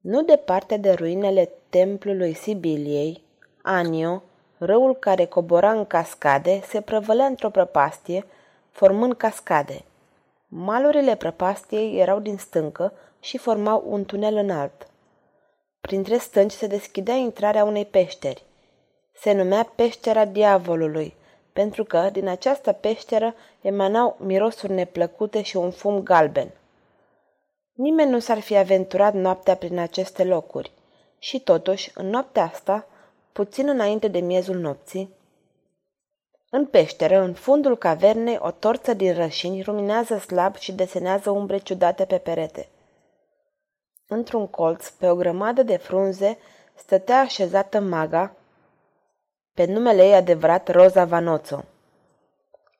nu departe de ruinele templului Sibiliei, Anio, râul care cobora în cascade, se prăvălea într-o prăpastie, formând cascade. Malurile prăpastiei erau din stâncă și formau un tunel înalt. Printre stânci se deschidea intrarea unei peșteri. Se numea peștera diavolului, pentru că din această peșteră emanau mirosuri neplăcute și un fum galben. Nimeni nu s-ar fi aventurat noaptea prin aceste locuri. Și totuși, în noaptea asta, puțin înainte de miezul nopții, în peșteră, în fundul cavernei, o torță din rășini luminează slab și desenează umbre ciudate pe perete. Într-un colț, pe o grămadă de frunze, stătea așezată maga, pe numele ei adevărat Roza Vanozzo.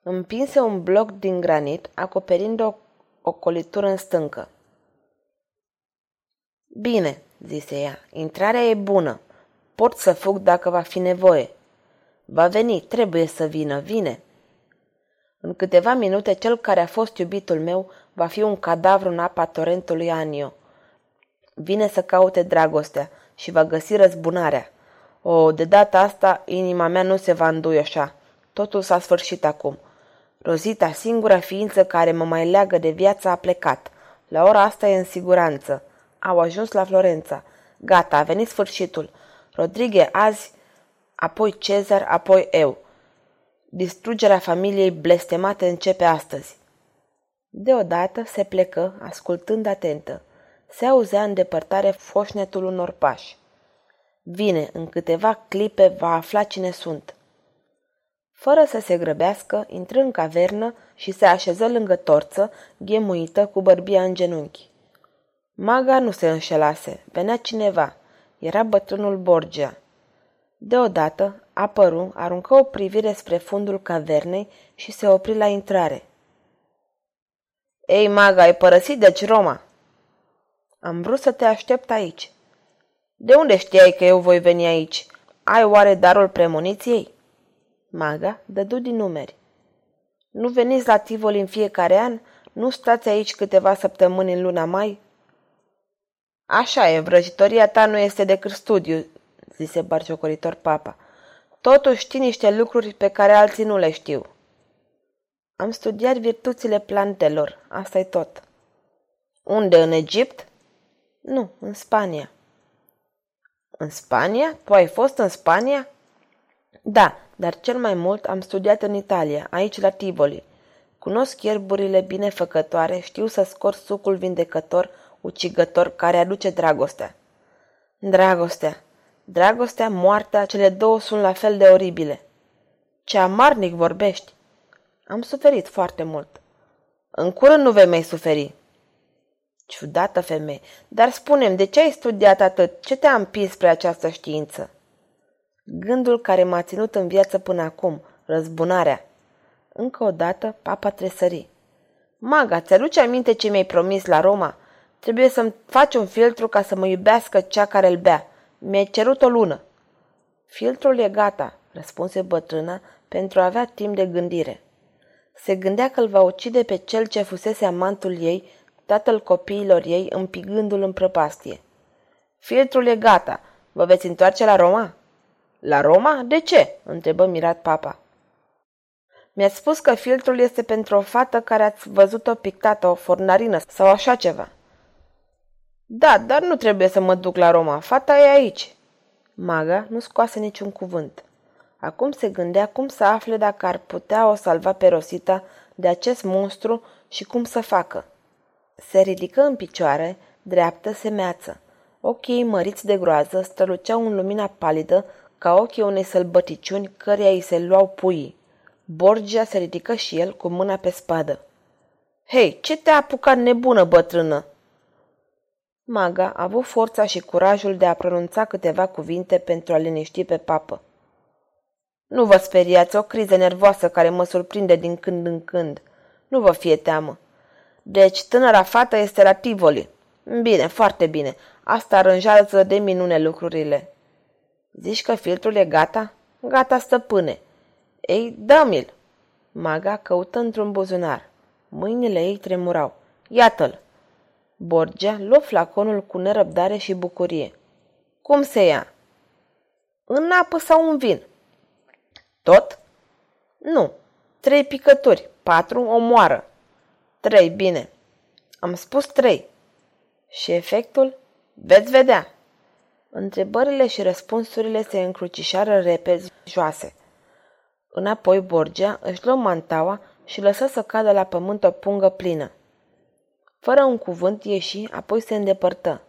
Împinse un bloc din granit, acoperind o, o colitură în stâncă. Bine, zise ea, intrarea e bună. Pot să fug dacă va fi nevoie. Va veni, trebuie să vină, vine. În câteva minute, cel care a fost iubitul meu va fi un cadavru în apa torentului Anio. Vine să caute dragostea și va găsi răzbunarea. O, de data asta, inima mea nu se va înduioșa. Totul s-a sfârșit acum. Rozita, singura ființă care mă mai leagă de viață, a plecat. La ora asta e în siguranță. Au ajuns la Florența. Gata, a venit sfârșitul. Rodrigue azi, apoi Cezar, apoi eu. Distrugerea familiei blestemate începe astăzi. Deodată se plecă, ascultând atentă. Se auzea în depărtare foșnetul unor pași. Vine, în câteva clipe va afla cine sunt. Fără să se grăbească, intră în cavernă și se așeză lângă torță, ghemuită, cu bărbia în genunchi. Maga nu se înșelase. Venea cineva. Era bătrânul Borgia. Deodată apăru, aruncă o privire spre fundul cavernei și se opri la intrare. Ei, Maga, ai părăsit deci Roma?" Am vrut să te aștept aici." De unde știai că eu voi veni aici? Ai oare darul premoniției?" Maga dădu din numeri. Nu veniți la Tivoli în fiecare an? Nu stați aici câteva săptămâni în luna mai?" Așa e, vrăjitoria ta nu este decât studiu, zise barciocoritor papa. Totuși știi niște lucruri pe care alții nu le știu. Am studiat virtuțile plantelor, asta e tot. Unde, în Egipt? Nu, în Spania. În Spania? Tu ai fost în Spania? Da, dar cel mai mult am studiat în Italia, aici la Tivoli. Cunosc ierburile binefăcătoare, știu să scor sucul vindecător ucigător care aduce dragostea. Dragostea. Dragostea, moartea, cele două sunt la fel de oribile. Ce amarnic vorbești! Am suferit foarte mult. În curând nu vei mai suferi. Ciudată femeie, dar spunem, de ce ai studiat atât? Ce te-a împins spre această știință? Gândul care m-a ținut în viață până acum, răzbunarea. Încă o dată, papa tresări. Maga, ți-aduce aminte ce mi-ai promis la Roma? Trebuie să-mi faci un filtru ca să mă iubească cea care îl bea. Mi-ai cerut o lună. Filtrul e gata, răspunse bătrâna, pentru a avea timp de gândire. Se gândea că îl va ucide pe cel ce fusese amantul ei, tatăl copiilor ei, împigându-l în prăpastie. Filtrul e gata. Vă veți întoarce la Roma? La Roma? De ce? întrebă mirat papa. Mi-ați spus că filtrul este pentru o fată care ați văzut-o pictată, o fornarină sau așa ceva. Da, dar nu trebuie să mă duc la Roma. Fata e aici. Maga nu scoase niciun cuvânt. Acum se gândea cum să afle dacă ar putea o salva pe Rosita de acest monstru și cum să facă. Se ridică în picioare, dreaptă, semeață. Ochii ei măriți de groază străluceau în lumina palidă ca ochii unei sălbăticiuni căreia îi se luau puii. Borgia se ridică și el cu mâna pe spadă. Hei, ce te-a apucat nebună, bătrână?" Maga a avut forța și curajul de a pronunța câteva cuvinte pentru a liniști pe papă. Nu vă speriați, o criză nervoasă care mă surprinde din când în când. Nu vă fie teamă. Deci, tânăra fată este la Tivoli. Bine, foarte bine. Asta aranjează de minune lucrurile. Zici că filtrul e gata? Gata, stăpâne. Ei, dă-mi-l. Maga căută într-un buzunar. Mâinile ei tremurau. Iată-l. Borgia luă flaconul cu nerăbdare și bucurie. Cum se ia? În apă sau în vin? Tot? Nu. Trei picături, patru omoară. Trei, bine. Am spus trei. Și efectul? Veți vedea. Întrebările și răspunsurile se încrucișară repezi joase. Înapoi Borgia își luă mantaua și lăsă să cadă la pământ o pungă plină. Fără un cuvânt ieși, apoi se îndepărtă.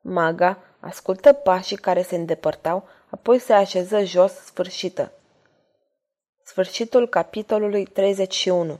Maga ascultă pașii care se îndepărtau, apoi se așeză jos sfârșită. Sfârșitul capitolului 31